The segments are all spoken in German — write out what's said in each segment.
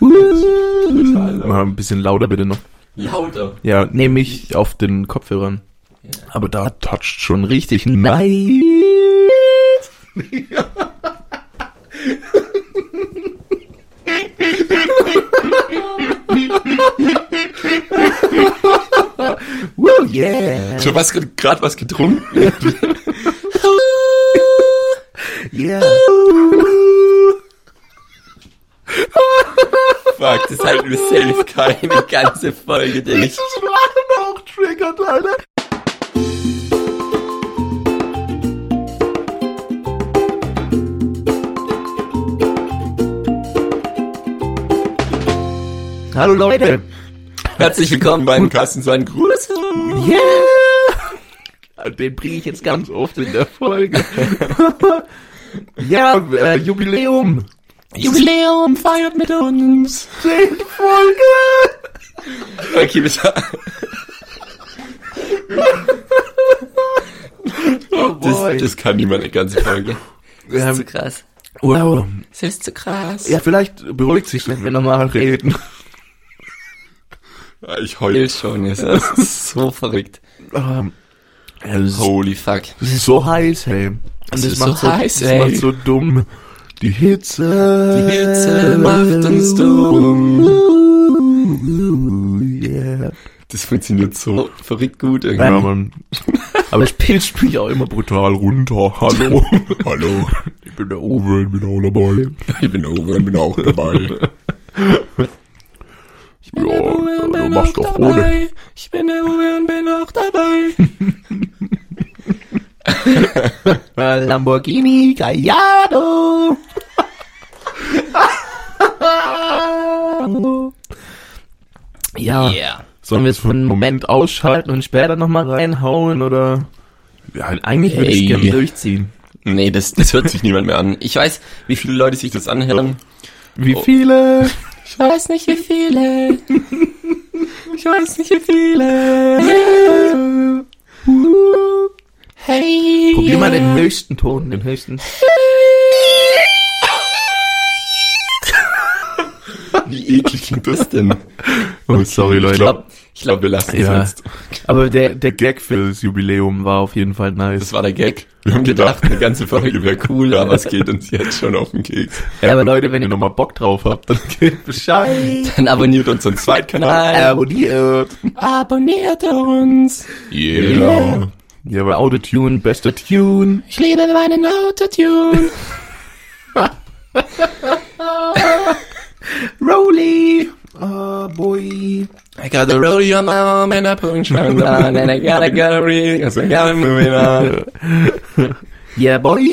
Mal ein bisschen lauter bitte noch. Lauter. Ja, nehme ich auf den Kopfhörern. Aber da toucht schon richtig nice. Well, yeah. Du hast gerade was getrunken. Yeah. Fuck, das halten wir safe keine ganze Folge durch. Das war auch triggert, Alter. Hallo Leute. Herzlich willkommen beim Carsten Sein Gruß. Yeah. Den bringe ich jetzt ganz oft in der Folge. ja, äh, Jubiläum. Jubiläum feiert mit uns. Zehnte Folge. Okay, bitte. Oh. Das, das kann niemand eine ganze Folge. Wir haben- zu krass. wow. Das ist zu krass. Ja, vielleicht beruhigt sich, wenn wir nochmal reden. Ja, ich heul schon. jetzt. Das ist so verrückt. Ähm, ja, das ist Holy fuck. Es ist so heiß, hey. Und Es das ist macht so heiß, das ey. macht so dumm. Die Hitze. Die Hitze macht uns dumm. Yeah. Das funktioniert so verrückt gut Ja, irgendwie. Mann. Aber ich pitcht mich auch immer brutal runter. Hallo. Hallo. Ich bin der Uwe, ich bin auch dabei. Ich bin Uwe und bin auch dabei. Ja, du machst doch ohne. Ich bin der Uwe und bin auch dabei. Lamborghini Gallardo. ja. Yeah. Sollen wir es für einen Moment ausschalten und später nochmal reinhauen oder? Ja, eigentlich würde ich gerne durchziehen. Nee, das, das hört sich niemand mehr an. Ich weiß, wie viele Leute sich das anhören. Wie Oh. viele? Ich weiß nicht, wie viele. Ich weiß nicht, wie viele. Hey. Probier mal den höchsten Ton, den höchsten. Wie eklig klingt das denn? Oh, sorry, Ich Leute. glaube, ich glaub, wir lassen es Ja. jetzt. Aber der, der Gag für das Jubiläum war auf jeden Fall nice. Das war der Gag. Wir haben gedacht, eine ganze Folge wäre cool, aber es geht uns jetzt schon auf den Keks. Ja, aber Leute, wenn ihr nochmal Bock drauf habt, dann gebt Bescheid. Dann abonniert unseren Zweitkanal. Abonniert. Abonniert uns. Yeah. Ja, aber Autotune, bester Tune. Ich liebe meinen Autotune. Rolly. Oh, boy. I got a rodeo on my arm and I put strong down and I got a gallery, cause I got it moving on. Yeah, boy.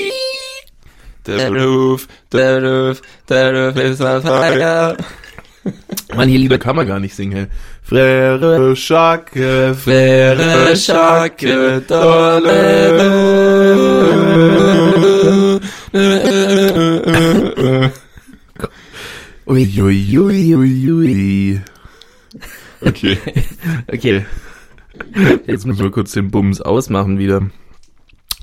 The roof, the roof, the roof is on fire. Mann, hier lieber kann man gar nicht singen. Frère Jacques, Frère Jacques, Dolle. Ui, ui, ui, ui, ui. Okay. Okay. Jetzt müssen wir kurz den Bums ausmachen wieder.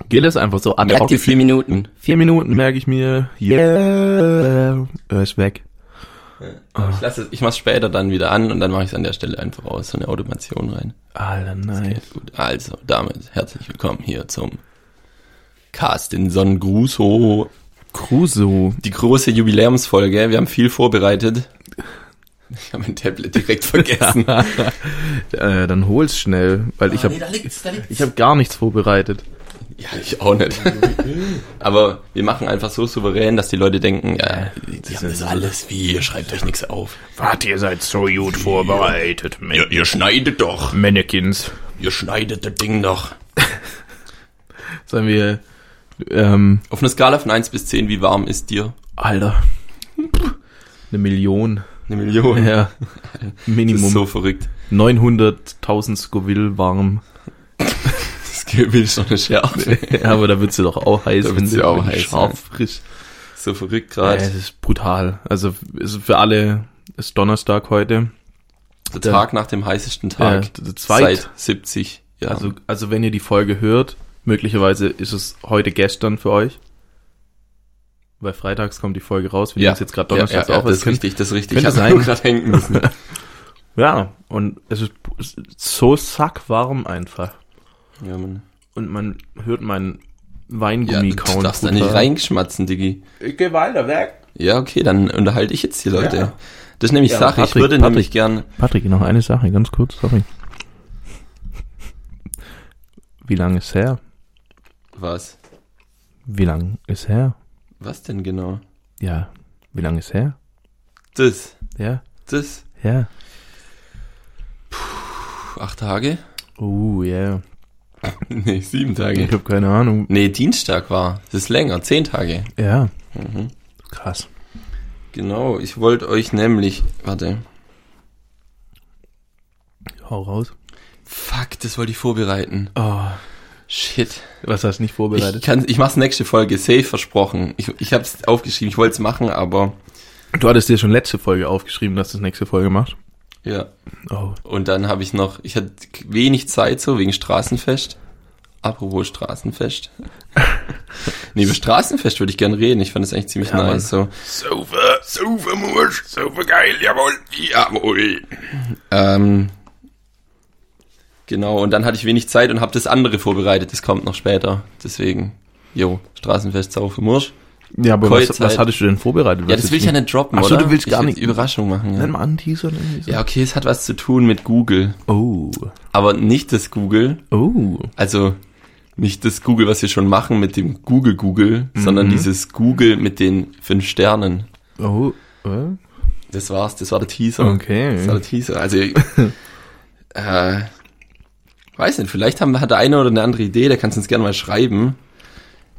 Geht das einfach so ab? Merkt ihr vier Minuten? Vier Minuten merke ich mir. Yeah. Er ist weg. Ich lasse es, ich mach's später dann wieder an und dann mache ich es an der Stelle einfach aus, so eine Automation rein. Alter, nice. Gut, also damit herzlich willkommen hier zum Cast in Sonnengruso. Crusoe. Die große Jubiläumsfolge. Wir haben viel vorbereitet. Ich habe mein Tablet direkt vergessen. äh, dann hol's schnell, weil ich habe liegt's. ich habe gar nichts vorbereitet. Ja, ich auch nicht. Aber wir machen einfach so souverän, dass die Leute denken, ja, die haben das alles wie, ihr schreibt euch nichts auf. Warte, ihr seid so gut vorbereitet, Ihr, ihr schneidet doch. Mannequins. Ihr schneidet das Ding doch. Sollen wir ähm, Auf einer Skala von 1 bis 10, wie warm ist dir? Alter. Eine Million. Eine Million. Ja. Das Minimum. ist so verrückt. 900.000 Scoville warm. Das will schon eine Schärfe. Ja, aber da wird sie doch auch heiß. Da wird wenn sie auch heiß, Scharf frisch. So verrückt Ja, gerade. es ist brutal. Also ist für alle ist Donnerstag heute. der der- Tag nach dem heißesten Tag. Ja, der zweit- Seit 70 Jahren. Also, also wenn ihr die Folge hört, möglicherweise ist es heute gestern für euch. weil freitags kommt die Folge raus. Wir Ja, nehmen es jetzt gerade ja, ja, donnerstags ja, auf. das Es ist richtig, das ist richtig. Ich hab sein. nur gerade hängen müssen. Ja, und es ist so sackwarm einfach. ja, Mann. Und man hört meinen Ja, Weingummi du kauen. darfst da nicht reingeschmatzen, Diggi. Ich geh weiter, weg. Ja, okay, dann unterhalte ich jetzt die Leute. Ja. Das ist nämlich Ja, Sache. ich Patrick, würde Patrick. nämlich gern. Patrick, noch eine Sache, ganz kurz, sorry. Wie lange ist her? Was? Wie lange ist her? Was denn genau? Ja, wie lange ist her? Das. Ja, Das. ja. Puh, acht Tage? Oh, yeah. nee, sieben Tage. Ich habe keine Ahnung. Nee, Dienstag war. Das ist länger. Zehn Tage. Ja, Mhm. krass. Genau, ich wollte euch nämlich. Warte. Hau raus. Fuck, das wollte ich vorbereiten. Oh, Shit. was hast du nicht Ich, vorbereitet? kann, ich mach's nächste Folge. Safe versprochen. Ich, ich hab's aufgeschrieben, ich wollte es machen, aber. du hattest dir schon letzte Folge aufgeschrieben, dass du das nächste Folge machst. Ja. Oh, Und dann habe ich noch, ich hatte wenig Zeit so wegen Straßenfest. Apropos Straßenfest. nee, über Straßenfest würde ich gern reden. Ich fand das eigentlich ziemlich Ja, Mann. nice. So. Saufer, saufer Mursch, saufer geil, jawohl, jawohl. Ähm, genau, und dann hatte ich wenig Zeit und habe das andere vorbereitet. Das kommt noch später. Deswegen, jo, Straßenfest, saufer Mursch. Ja, aber was, was hattest du denn vorbereitet? Ja, das will ich ja nicht droppen, Ach so, oder? du willst ich gar nicht- Überraschung machen, Nenn ja. mal an, Teaser irgendwie so. Ja, okay, es hat was zu tun mit Google. Oh, Aber nicht das Google, oh. Also nicht das Google, was wir schon machen mit dem Google Google, Mhm. sondern dieses Google mit den fünf Sternen. Oh, äh? Das war's, das war der Teaser. okay. Das war der Teaser. Also äh, weiß nicht, vielleicht haben, hat der eine oder eine andere Idee, der kann es uns gerne mal schreiben.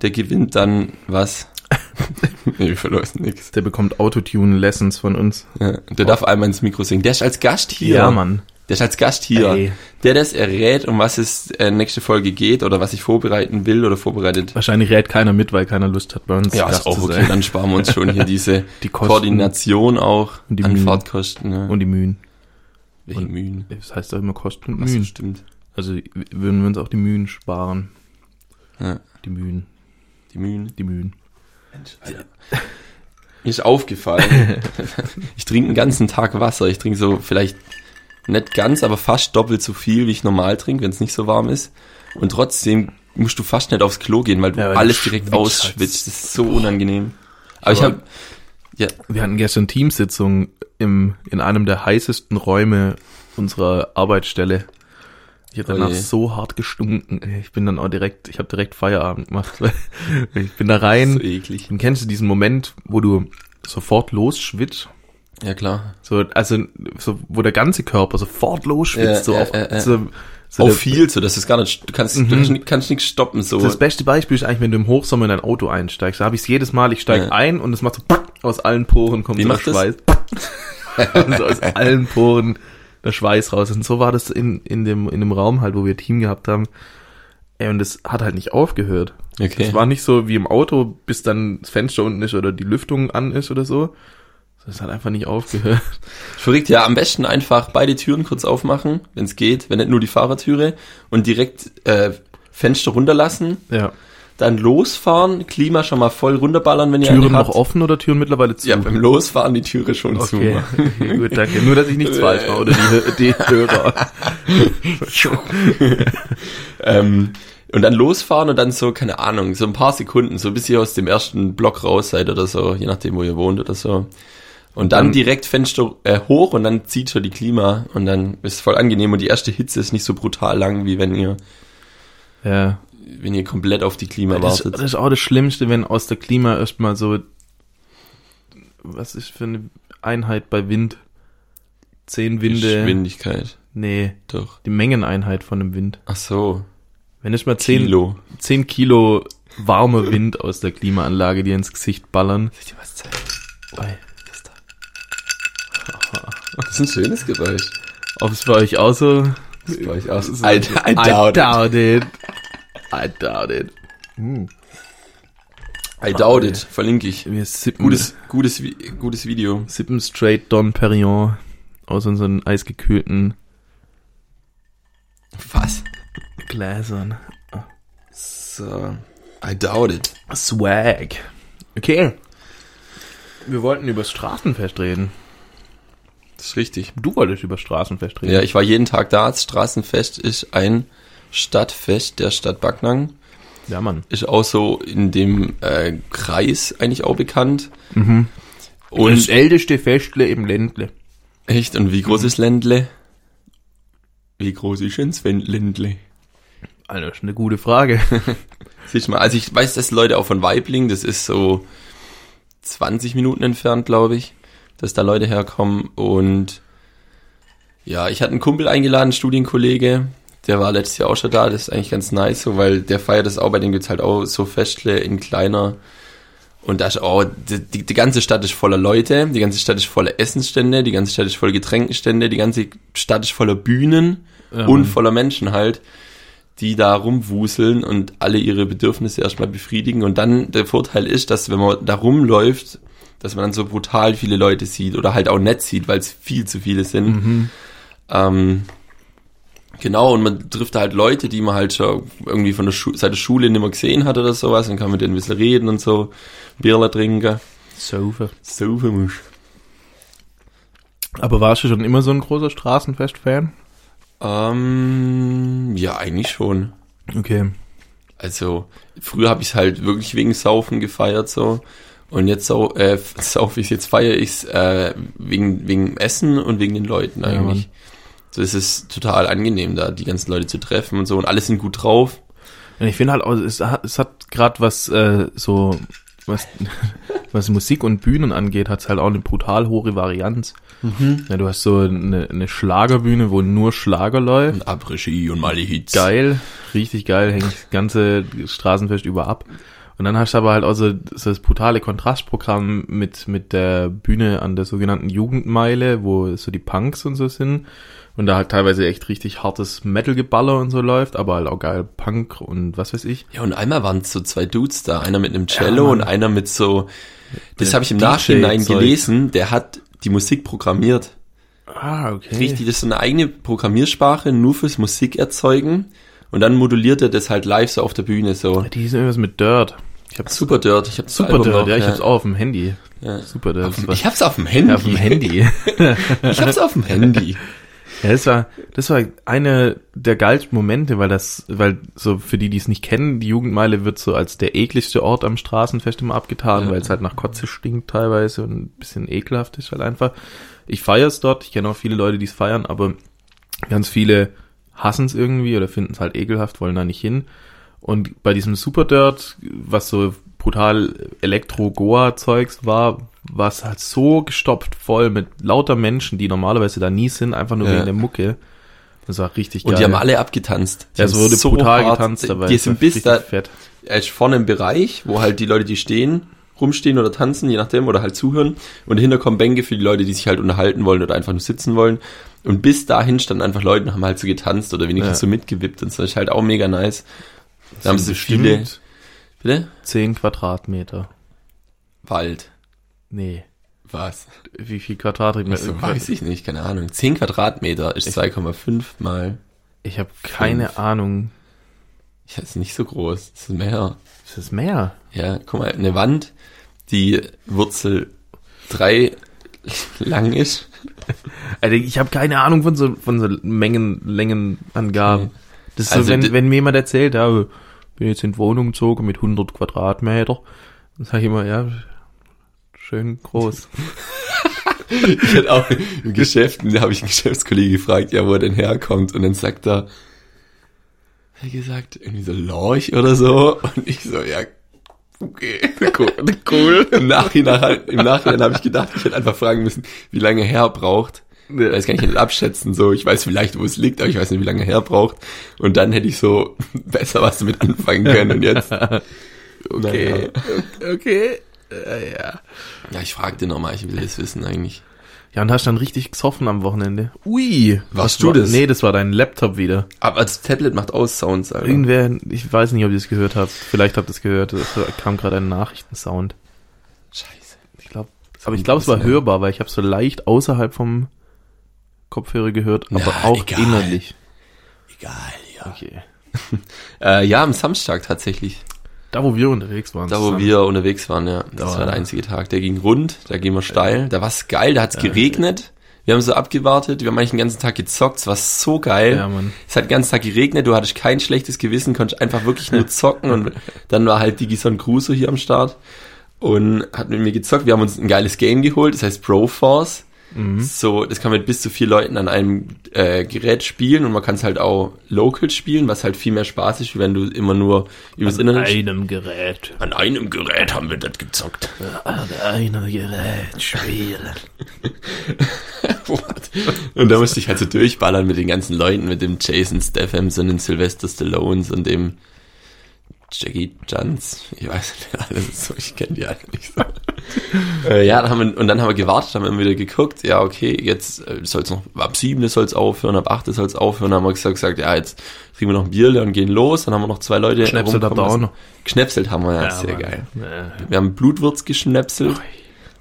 Der gewinnt dann was. nee, wir verloren nix. Der bekommt Autotune-Lessons von uns. Ja, der darf einmal ins Mikro singen. Der ist als Gast hier. Ja, Mann. Der ist als Gast hier. Ey. Der das errät, um was es äh, nächste Folge geht oder was ich vorbereiten will oder vorbereitet Wahrscheinlich rät keiner mit, weil keiner Lust hat, bei uns Ja, Gast ist auch okay. sein. Dann sparen wir uns schon hier diese Die Kosten Koordination auch Und die an Mühen. Fahrtkosten. Ja. und die Mühen. Welche und- Mühen? Das heißt doch immer Kosten und Mühen. stimmt. Also würden wir uns auch die Mühen sparen. Ja, Die Mühen, die Mühen. die Mühen. Mir ist aufgefallen, ich trinke den ganzen Tag Wasser. Ich trinke so vielleicht nicht ganz, aber fast doppelt so viel, wie ich normal trinke, wenn es nicht so warm ist. Und trotzdem musst du fast nicht aufs Klo gehen, weil du Ja, weil alles direkt schwitzt ausschwitzt. Das ist so unangenehm. Aber, ich Aber- habe ja, Wir hatten gestern Teamsitzung im, in einem der heißesten Räume unserer Arbeitsstelle. Ich habe danach Oje. so hart gestunken. Ich bin dann auch direkt, ich habe direkt Feierabend gemacht. Ich bin da rein. so eklig. Und kennst du diesen Moment, wo du sofort losschwitzt? Ja, klar. So, also, so, wo der ganze Körper sofort losschwitzt, Ja, so ja, auf, ja, so, so Auch der- viel so, dass es gar nicht, du kannst, du Mhm. kannst, nicht- kannst nichts stoppen, so. Das beste Beispiel ist eigentlich, wenn du im Hochsommer in dein Auto einsteigst. Da habe ich es jedes Mal, ich steige ein und es macht so aus allen Poren kommt Wie so macht das? Schweiß. und so aus allen Poren der Schweiß raus. Und so war das in, in, dem, in dem Raum halt, wo wir Team gehabt haben. Ey, und das hat halt nicht aufgehört. Okay. Es war nicht so wie im Auto, bis dann das Fenster unten ist oder die Lüftung an ist oder so. Das hat einfach nicht aufgehört. Verrückt, ja, am besten einfach beide Türen kurz aufmachen, wenn es geht, wenn nicht nur die Fahrertüre und direkt äh, Fenster runterlassen, Ja. Dann losfahren, Klima schon mal voll runterballern, wenn ihr Türen noch offen oder Türen mittlerweile zu? Ja, beim Losfahren die Türe schon zu. Okay, okay, gut, danke. Nur, dass ich nichts falsch mache oder die, die Hörer. Ähm, und dann losfahren und dann so, keine Ahnung, so ein paar Sekunden, so bis ihr aus dem ersten Block raus seid oder so, je nachdem, wo ihr wohnt oder so. Und dann, Dann- direkt Fenster äh, hoch und dann zieht schon die Klima und dann ist es voll angenehm und die erste Hitze ist nicht so brutal lang, wie wenn ihr, Ja. Wenn ihr komplett auf die Klima Das, wartet. das ist auch das Schlimmste, wenn aus der Klima erstmal so, was ist für eine Einheit bei Wind? Zehn Winde. Geschwindigkeit. Nee, Doch. die Mengeneinheit von dem Wind. Ach so. Wenn erstmal zehn Kilo. zehn Kilo warmer Wind aus der Klimaanlage dir ins Gesicht ballern. Soll ich dir was zeigen? Oi. Das da. Das ist ein schönes Geräusch. Ob es bei euch auch so? Das war ich auch. so- I, I doubt it. doubt it. I doubt it. Hm. I doubt it. Verlinke ich. Wir sippen, Gutes, gutes, gutes Video. sippen straight Don Perignon aus unseren eisgekühlten Was? Gläsern. So. I doubt it. Swag. Okay. Wir wollten über Straßenfest reden. Das ist richtig. Du wolltest über Straßenfest reden. Ja, ich war jeden Tag da. Das Straßenfest ist ein Stadtfest der Stadt Backnang. Ja, Mann. Ist auch so in dem äh, Kreis eigentlich auch bekannt. Und Und das älteste Festle im Ländle. echt, und wie groß ist Ländle? Wie groß ist denn Sven Ländle? Alter, ist eine gute Frage. Siehst mal, also ich weiß, dass Leute auch von Weibling, das ist so 20 Minuten entfernt, glaube ich, dass da Leute herkommen und ja, ich hatte einen Kumpel eingeladen, einen Studienkollege, der war letztes Jahr auch schon da, das ist eigentlich ganz nice so, weil der feiert das auch, bei dem gibt's halt auch so Festle in kleiner und da ist auch, die, die, die ganze Stadt ist voller Leute, die ganze Stadt ist voller Essensstände, die ganze Stadt ist voller Getränkenstände, die ganze Stadt ist voller Bühnen Ja, und voller Menschen halt, die da rumwuseln und alle ihre Bedürfnisse erstmal befriedigen. Und dann der Vorteil ist, dass wenn man da rumläuft, dass man dann so brutal viele Leute sieht oder halt auch nett sieht, weil es viel zu viele sind. Mhm. Ähm, genau, und man trifft da halt Leute, die man halt schon irgendwie von der Schu seit der Schule nicht mehr gesehen hat oder sowas, dann kann man mit denen ein bisschen reden und so, Bierler trinken. So für mich. Aber warst du schon immer so ein großer Straßenfest-Fan? Ähm, ja, eigentlich schon. Okay. Also, früher habe ich es halt wirklich wegen Saufen gefeiert so. Und jetzt sau, äh, sauf ich jetzt feiere ich es äh, wegen, wegen Essen und wegen den Leuten Ja, so, es ist total angenehm, da die ganzen Leute zu treffen und so. Und alle sind gut drauf. Und ich finde halt auch, es hat, es hat gerade was äh, so, was, was Musik und Bühnen angeht, hat es halt auch eine brutal hohe Varianz. Ja, du hast so eine, eine Schlagerbühne, wo nur Schlager läuft. Und Après-Ski und mal die Hits. Geil, richtig geil, hängt das ganze Straßenfest über ab. Und dann hast du aber halt auch so, so das brutale Kontrastprogramm mit, mit der Bühne an der sogenannten Jugendmeile, wo so die Punks und so sind. Und da halt teilweise echt richtig hartes Metal-Geballer und so läuft, aber halt auch geil Punk und was weiß ich. Ja, und einmal waren so zwei Dudes da. Einer mit einem Cello Ja, und einer mit so, das habe ich im DJ Nachhinein gelesen, der hat die Musik programmiert. Ah, okay. Richtig, das ist so eine eigene Programmiersprache, nur fürs Musik erzeugen. Und dann moduliert er das halt live so auf der Bühne so. Die hießen irgendwas mit Dirt. Ich hab Super Dirt, ich habe Super Dirt, ja, ich hab's auch auf dem Handy. Ja. Super Dirt. war- Ich hab's auf dem Handy. ja, auf dem Handy. Ich hab's auf dem Handy. Ja, das war, das war eine der geilsten Momente, weil das, weil so für die, die es nicht kennen, die Jugendmeile wird so als der ekligste Ort am Straßenfest immer abgetan, Ja. weil es halt nach Kotze stinkt teilweise und ein bisschen ekelhaft ist halt einfach. Ich feiere es dort, ich kenne auch viele Leute, die es feiern, aber ganz viele hassen es irgendwie oder finden es halt ekelhaft, wollen da nicht hin. Und bei diesem Super Dirt, was so brutal Elektro-Goa-Zeugs war, war es halt so gestopft voll mit lauter Menschen, die normalerweise da nie sind, einfach nur Ja. wegen der Mucke. Das war richtig geil. Und die haben alle abgetanzt. Die ja, es haben wurde so brutal hart- getanzt dabei. Die sind bis da, fett. er ist vorne im Bereich, wo halt die Leute, die stehen, rumstehen oder tanzen, je nachdem, oder halt zuhören. Und dahinter kommen Bänke für die Leute, die sich halt unterhalten wollen oder einfach nur sitzen wollen. Und bis dahin standen einfach Leute und haben halt so getanzt oder wenigstens Ja. so mitgewippt und so. Das ist halt auch mega nice. Da haben sie viele, bitte? 10 Quadratmeter. Wald. Nee. Was? Wie viel Quadratmeter? So weiß ich nicht, keine Ahnung. 10 Quadratmeter ist 2,5 mal, Ich habe keine. Ahnung. ja, ist nicht so groß. Das ist mehr. Ist das mehr? Ja, guck mal, eine Wand, die Wurzel 3 lang ist. Alter, ich habe keine Ahnung von so, von so Mengen, Längenangaben. Nee. Das ist Also so, wenn, wenn mir jemand erzählt, ja, bin jetzt in Wohnung gezogen mit 100 Quadratmeter, dann sage ich immer, ja, schön groß. Ich hatte auch im Geschäft, da habe ich einen Geschäftskollege gefragt, ja, wo er denn herkommt. Und dann sagt er, hat er gesagt, irgendwie so Lorch oder so. Und ich so, ja, okay, cool. cool. Im Nachhinein, halt- im Nachhinein habe ich gedacht, ich hätte einfach fragen müssen, wie lange er braucht. Das kann ich nicht abschätzen, so. Ich weiß vielleicht, wo es liegt, aber ich weiß nicht, wie lange er braucht. Und dann hätte ich so besser was damit anfangen können. Und jetzt, Okay, okay, äh, ja. ja, ich frag den nochmal, ich will das wissen eigentlich. Ja, und hast dann richtig gesoffen am Wochenende. Ui. Warst was du war, das? Nee, das war dein Laptop wieder. Aber das Tablet macht aus Sounds, Alter. Irgendwer, ich weiß nicht, ob ihr das gehört habt. Vielleicht habt ihr es gehört. Es kam gerade ein Nachrichtensound. Scheiße. Ich glaube, aber ich glaube, es war hörbar, weil ich habe so leicht außerhalb vom Kopfhörer gehört, aber Na, auch egal. innerlich. Egal, ja. Okay. Äh, ja, am Samstag tatsächlich. Da, wo wir unterwegs waren. Da, wo wir unterwegs waren, ja. Das Da war der war- einzige Tag. Der ging rund, da ging wir steil. Da war's geil, da hat's geregnet. Wir haben so abgewartet, wir haben eigentlich den ganzen Tag gezockt, es war so geil. Ja. Es hat den ganzen Tag geregnet, du hattest kein schlechtes Gewissen, konntest einfach wirklich nur zocken und dann war halt Digison Crusoe hier am Start und hat mit mir gezockt. Wir haben uns ein geiles Game geholt, das heißt Broforce. So, das kann man mit bis zu vier Leuten an einem äh, Gerät spielen und man kann es halt auch local spielen, was halt viel mehr Spaß ist, wie wenn du immer nur übers Internet einem Gerät. an einem Gerät haben wir das gezockt. An einem Gerät spielen. Und da musste ich halt so durchballern mit den ganzen Leuten, mit dem Jason Stathams und dem Sylvester Stallones und dem Jackie Johns. Ich weiß nicht, alles so, ich kenne die alle nicht so. äh, ja, dann haben wir, und dann haben wir gewartet, haben wir wieder geguckt, ja, okay, jetzt äh, soll es noch, ab sieben soll es aufhören, ab acht soll es aufhören, dann haben wir gesagt, gesagt, ja, jetzt trinken wir noch ein Bierle und gehen los, dann haben wir noch zwei Leute Schnäpselt habt ihr auch noch. Geschnäpselt haben wir, ja, sehr Mann. geil. Ja. Wir haben Blutwurz geschnäpselt.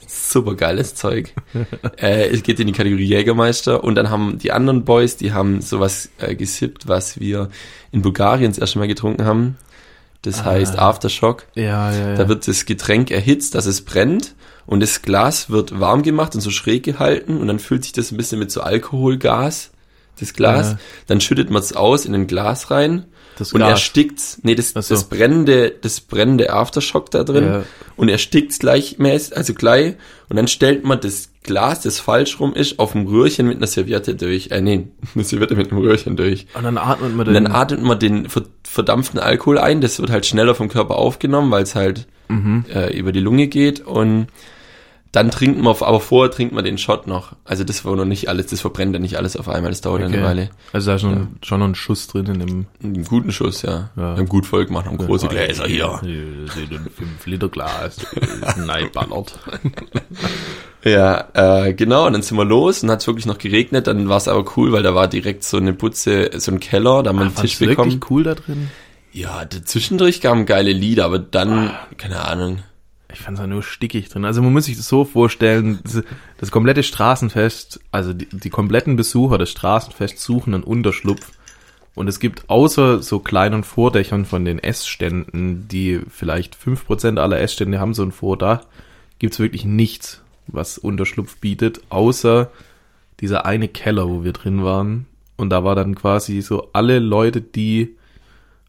Super geiles Zeug. äh, es geht in die Kategorie Jägermeister und dann haben die anderen Boys, die haben sowas äh, gesippt, was wir in Bulgarien das erste Mal getrunken haben. Das heißt Aftershock. Ja, ja, ja. Da wird das Getränk erhitzt, dass es brennt und das Glas wird warm gemacht und so schräg gehalten und dann füllt sich das ein bisschen mit so Alkoholgas, das Glas. Ja. Dann schüttet man es aus in ein Glas rein Das und Gas. erstickt's. Nee, das, so. das brennende, das brennende Aftershock da drin Ja. und erstickt's gleichmäßig, also gleich und dann stellt man das Glas, das falsch rum ist, auf dem Röhrchen mit einer Serviette durch. Äh, nee, eine Serviette mit einem Röhrchen durch. Und dann atmet man Und den. dann atmet man den ver- verdampften Alkohol ein, das wird halt schneller vom Körper aufgenommen, weil es halt Mhm. äh, über die Lunge geht und dann trinkt man, auf, aber vorher trinkt man den Shot noch. Also das war noch nicht alles, das verbrennt ja nicht alles auf einmal, das dauert ja eine Okay. Weile. Also da ist schon, schon noch ein Schuss drin in dem. Einen guten Schuss, ja. Ja. Wir haben gut voll gemacht, haben große Gläser hier. Das ist ein 5 Liter Glas. Nein, ballert. Ja, äh, genau, und dann sind wir los und hat es wirklich noch geregnet, dann war es aber cool, weil da war direkt so eine Butze, so ein Keller, da haben wir einen Tisch Fand's wirklich bekommen. cool da drin? Ja, zwischendurch kamen geile Lieder, aber dann, keine Ahnung. Ich fand's ja nur stickig drin. Also man muss sich das so vorstellen, das, das komplette Straßenfest, also die, die kompletten Besucher des Straßenfests suchen einen Unterschlupf. Und es gibt außer so kleinen Vordächern von den Essständen, die vielleicht 5% aller Essstände haben so ein Vordach, gibt's wirklich nichts, was Unterschlupf bietet, außer dieser eine Keller, wo wir drin waren. Und da war dann quasi so alle Leute, die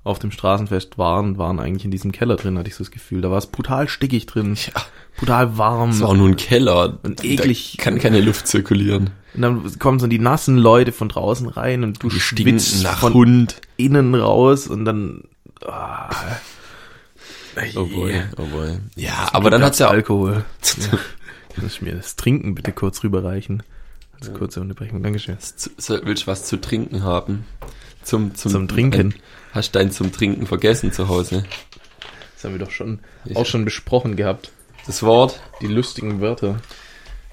auf dem Straßenfest waren, waren eigentlich in diesem Keller drin, hatte ich so das Gefühl. Da war es brutal stickig drin. Ja. Brutal warm. Es war auch nur ein Keller. Und eklig. Da kann keine Luft zirkulieren. Und dann kommen so die nassen Leute von draußen rein und du Die schwitzt nach von Hund. innen raus und dann. Ah, Oh boy, oh boy. Ja, aber dann hat's ja Alkohol. Ja. Kannst du mir das Trinken bitte kurz rüberreichen? Als kurze Unterbrechung. Dankeschön. willst du was zu trinken haben? Zum, zum, Zum Trinken. Hast dein zum Trinken vergessen zu Hause? Das haben wir doch schon Ich- auch schon besprochen gehabt. Das Wort? Die lustigen Wörter.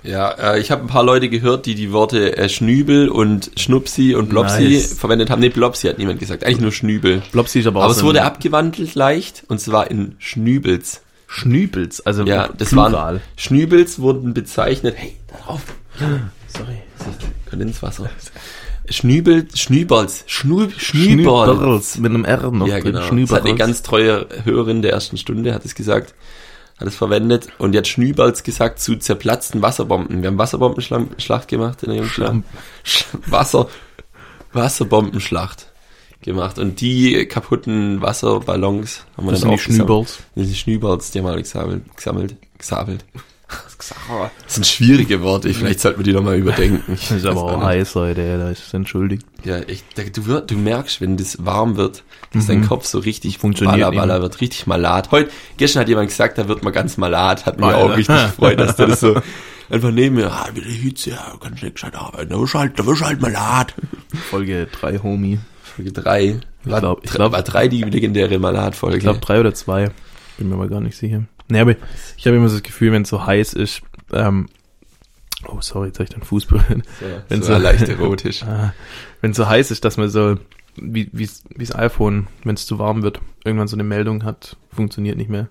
Ja, äh, ich habe ein paar Leute gehört, die die Worte äh, Schnübel und Schnupsi und Blopsi Nice. verwendet haben. Nee, Blopsi hat niemand gesagt. Eigentlich nur Schnübel. Blopsi ist aber auch Aber es wurde abgewandelt leicht und zwar in Schnübels. Schnübels, also Ja, das Plural. waren Schnübels wurden bezeichnet. Hey, da drauf. Sorry. Kondenswasser. Schnübel, Schnüberls, Schnü, Schnüberls. Schnüberls mit einem R noch Ja, drin. genau. Das Schnüberls. hat eine ganz treue Hörerin der ersten Stunde, hat es gesagt, hat es verwendet. Und die hat Schnüberls gesagt zu zerplatzten Wasserbomben. Wir haben Wasserbombenschlacht gemacht in der Jungschlacht. Wasser, Wasserbombenschlacht gemacht. Und die kaputten Wasserballons haben wir das dann sind auch die Schnüberls. Die Schnüberls, die haben wir alle gesammelt, gesammelt, gesammelt. Das sind schwierige Worte, vielleicht sollten wir die nochmal überdenken. Ich Das ist aber auch heiß heute, da ist es entschuldigt. Ja, ich, du, du merkst, wenn das warm wird, dass dein Kopf so richtig Mhm. Funktioniert baller, baller wird, richtig malat. Heute, gestern hat jemand gesagt, da wird man ganz malat, hat mich auch richtig gefreut, dass der das so einfach neben mir, ah, mit der Hitze, ja, kannst nicht gescheit arbeiten, da wirst du halt, da wirst du halt malat. Folge 3, Homie. Folge drei War, glaub- ich glaub- war drei die legendäre Malat-Folge. Ich glaube drei oder zwei. Bin mir aber gar nicht sicher. Nee, aber ich habe immer so das Gefühl, wenn es so heiß ist, ähm, oh sorry, jetzt habe ich den Fuß berührt. so, wenn so so- leicht erotisch. Ah, wenn es so heiß ist, dass man so, wie wie das iPhone, wenn es zu warm wird, irgendwann so eine Meldung hat, funktioniert nicht mehr.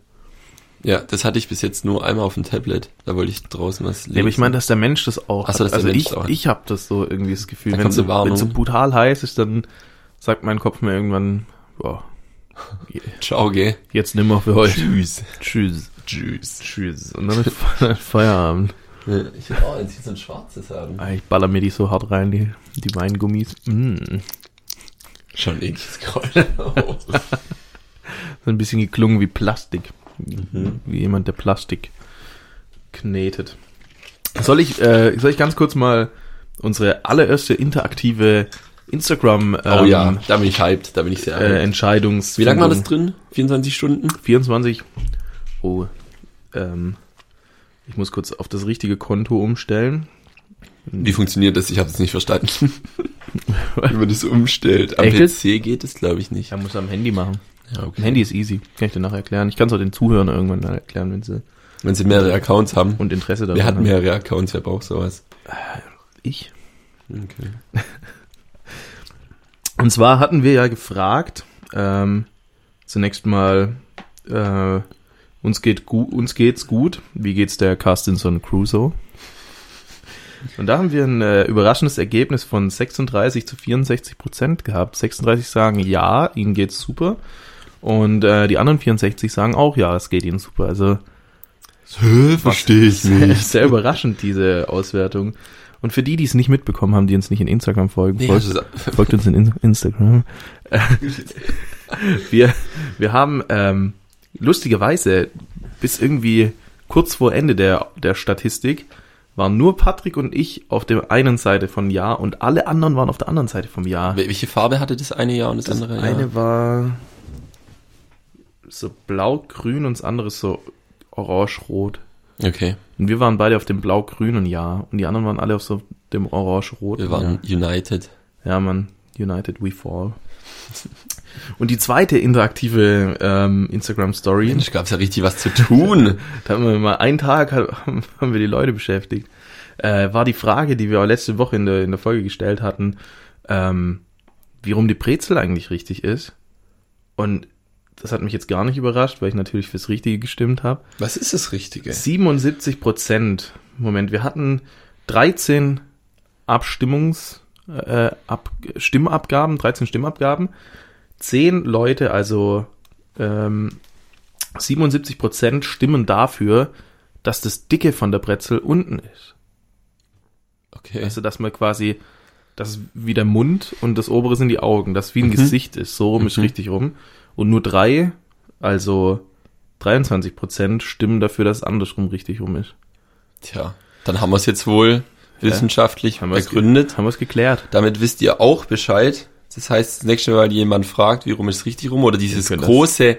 Ja, das hatte ich bis jetzt nur einmal auf dem Tablet. Da wollte ich draußen was lesen. Nee, aber ich meine, dass der Mensch das auch Ach so, hat. dass der Also Mensch ich, das auch hat. ich habe das so irgendwie das Gefühl, Da wenn kommt so, brutal heiß ist, dann sagt mein Kopf mir irgendwann, boah, Ciao, gell? Jetzt nimmer für heute. Tschüss. Tschüss. Tschüss. Tschüss. Und dann ist Fe- Feierabend. Ich will auch jetzt hier so ein schwarzes haben. Ah, Ich baller mir die so hart rein, die, die Weingummis. Mm. Schon ekliges Geräusch. So ein bisschen geklungen wie Plastik. Wie jemand, der Plastik knetet. Soll ich, äh, soll ich ganz kurz mal unsere allererste interaktive Instagram ähm, oh ja, da bin ich hyped, da bin ich sehr äh, hyped. Entscheidungs Wie lange war das drin? 24 Stunden? 24. Oh, ähm, ich muss kurz auf das richtige Konto umstellen. Wie funktioniert das? Ich habe es nicht verstanden. Wie man das umstellt. Am Echt? PC geht es, glaube ich, nicht. Ja, muss am Handy machen. Ja, Am Handy ist easy. Kann ich dir nachher erklären. Ich kann es auch den Zuhörern irgendwann erklären, wenn sie Wenn sie mehrere Accounts haben. und Interesse daran Wer hat mehrere Accounts? Wer braucht sowas? Ich. Okay. Und zwar hatten wir ja gefragt, ähm, zunächst mal, äh, uns geht gu uns geht's gut. Wie geht's der Carstinson Crusoe? Und da haben wir ein äh, überraschendes Ergebnis von 36 zu 64 Prozent gehabt. 36 sagen ja, ihnen geht's super. Und äh, die anderen 64 sagen auch ja, es geht ihnen super. Also Verstehe ich sehr, sehr überraschend, diese Auswertung. Und für die, die es nicht mitbekommen haben, die uns nicht in Instagram folgen, Nee, folgt, du- folgt uns in In- Instagram. Wir, wir haben ähm, lustigerweise bis irgendwie kurz vor Ende der, der Statistik waren nur Patrick und ich auf der einen Seite von Ja und alle anderen waren auf der anderen Seite vom Ja. Wel- Welche Farbe hatte das eine Jahr und das, Das andere Jahr? eine war so blau-grün und das andere so orange-rot. Okay, Und wir waren beide auf dem blau-grünen Ja und die anderen waren alle auf so dem orange-roten wir waren United. Ja, man, United We Fall. Und die zweite interaktive ähm, Instagram-Story, Mensch, gab's ja richtig was zu tun. da haben wir mal einen Tag haben wir die Leute beschäftigt, äh, war die Frage, die wir auch letzte Woche in der, in der Folge gestellt hatten, ähm, wie rum die Brezel eigentlich richtig ist. Und das hat mich jetzt gar nicht überrascht, weil ich natürlich fürs Richtige gestimmt habe. Was ist das Richtige? 77 Prozent. Moment, wir hatten 13 Abstimmungs, äh, Ab Stimmabgaben, 13 Stimmabgaben. 10 Leute, also ähm, 77 Prozent stimmen dafür, dass das Dicke von der Brezel unten ist. Okay. Also, dass man quasi, das ist wie der Mund und das obere sind die Augen, das wie ein Mhm. Gesicht ist. So rum ist Mhm. richtig rum. Und nur drei, also 23 Prozent stimmen dafür, dass es andersrum richtig rum ist. Tja, dann haben wir es jetzt wohl wissenschaftlich Haben begründet. Haben wir es geklärt? Damit wisst ihr auch Bescheid. Das heißt, das nächste Mal, jemand fragt, wie rum ist es richtig rum, oder dieses das- große,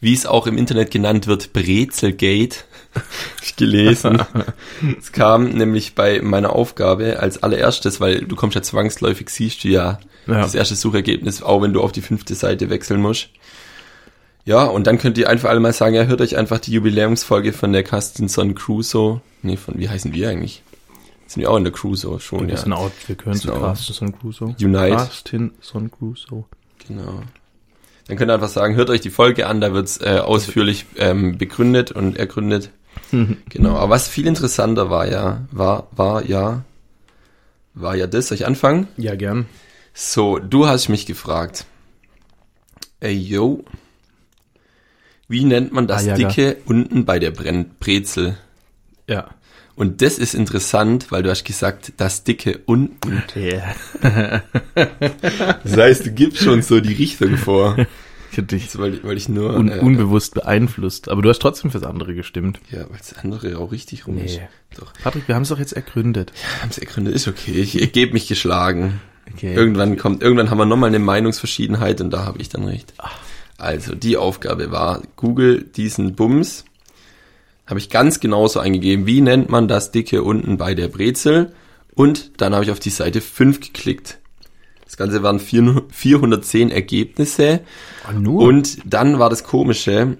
wie es auch im Internet genannt wird, Brezelgate, ich gelesen. es kam nämlich bei meiner Aufgabe als allererstes, weil du kommst ja zwangsläufig, siehst du ja, Ja. das erste Suchergebnis, auch wenn du auf die fünfte Seite wechseln musst. Ja, und dann könnt ihr einfach alle mal sagen, ja, hört euch einfach die Jubiläumsfolge von der Castinson Crusoe. Nee, von, wie heißen wir eigentlich? Sind wir auch in der Crusoe schon, wir ja. sind auch, wir gehören zu. Carstinson Crusoe. Unite. Carstinson Crusoe. Genau. Dann könnt ihr einfach sagen, hört euch die Folge an, da wird's äh, ausführlich ähm, begründet und ergründet. Genau. Aber was viel interessanter war ja, war, war ja, war ja das, soll ich anfangen? Ja, gern. So, du hast mich gefragt. Ey, yo. Wie nennt man das ja, Dicke unten bei der Brenn Brezel? Ja. Und das ist interessant, weil du hast gesagt, das Dicke unten. Yeah. Das heißt, du gibst schon so die Richtung vor. Ich dich wollte ich, wollte ich nur. un äh, unbewusst beeinflusst. Aber du hast trotzdem fürs andere gestimmt. Ja, weil das andere auch richtig rum ist. Nee. Doch. Patrick, wir haben es doch jetzt ergründet. Haben sie ergründet, ist okay. Ich, ich gebe mich geschlagen. Okay. Irgendwann kommt, irgendwann haben wir nochmal eine Meinungsverschiedenheit und da habe ich dann recht. Also, die Aufgabe war, Google diesen Bums. Habe ich ganz genauso eingegeben. Wie nennt man das Dicke unten bei der Brezel? Und dann habe ich auf die Seite 5 geklickt. Das Ganze waren 400 410 Ergebnisse. Oh? Und dann war das Komische,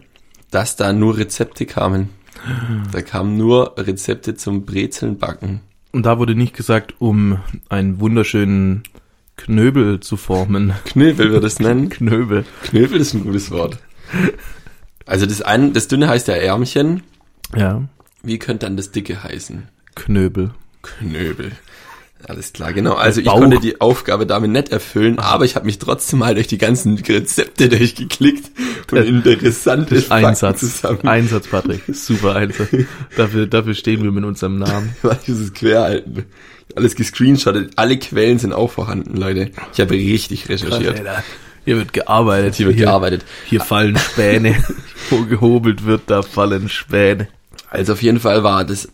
dass da nur Rezepte kamen. Da kamen nur Rezepte zum Brezeln backen. Und da wurde nicht gesagt, um einen wunderschönen Knöbel zu formen. Knöbel wird es nennen. Knöbel. Knöbel ist ein gutes Wort. Also das eine, das dünne heißt ja Ärmchen. Ja. Wie könnte dann das dicke heißen? Knöbel. Knöbel. Alles klar, genau. Also ich Bauch. konnte die Aufgabe damit nicht erfüllen, aber ich habe mich trotzdem mal durch die ganzen Rezepte durchgeklickt und Äh, interessante Einsatz. zusammen. Einsatz, Patrick. Super Einsatz. Dafür, dafür stehen wir mit unserem Namen. Ich muss es querhalten. Alles gescreenshottet. Alle Quellen sind auch vorhanden, Leute. Ich habe richtig recherchiert. Alter, Hier wird gearbeitet. Hier wird gearbeitet. Hier fallen Späne. Wo gehobelt wird, da fallen Späne. Also auf jeden Fall war das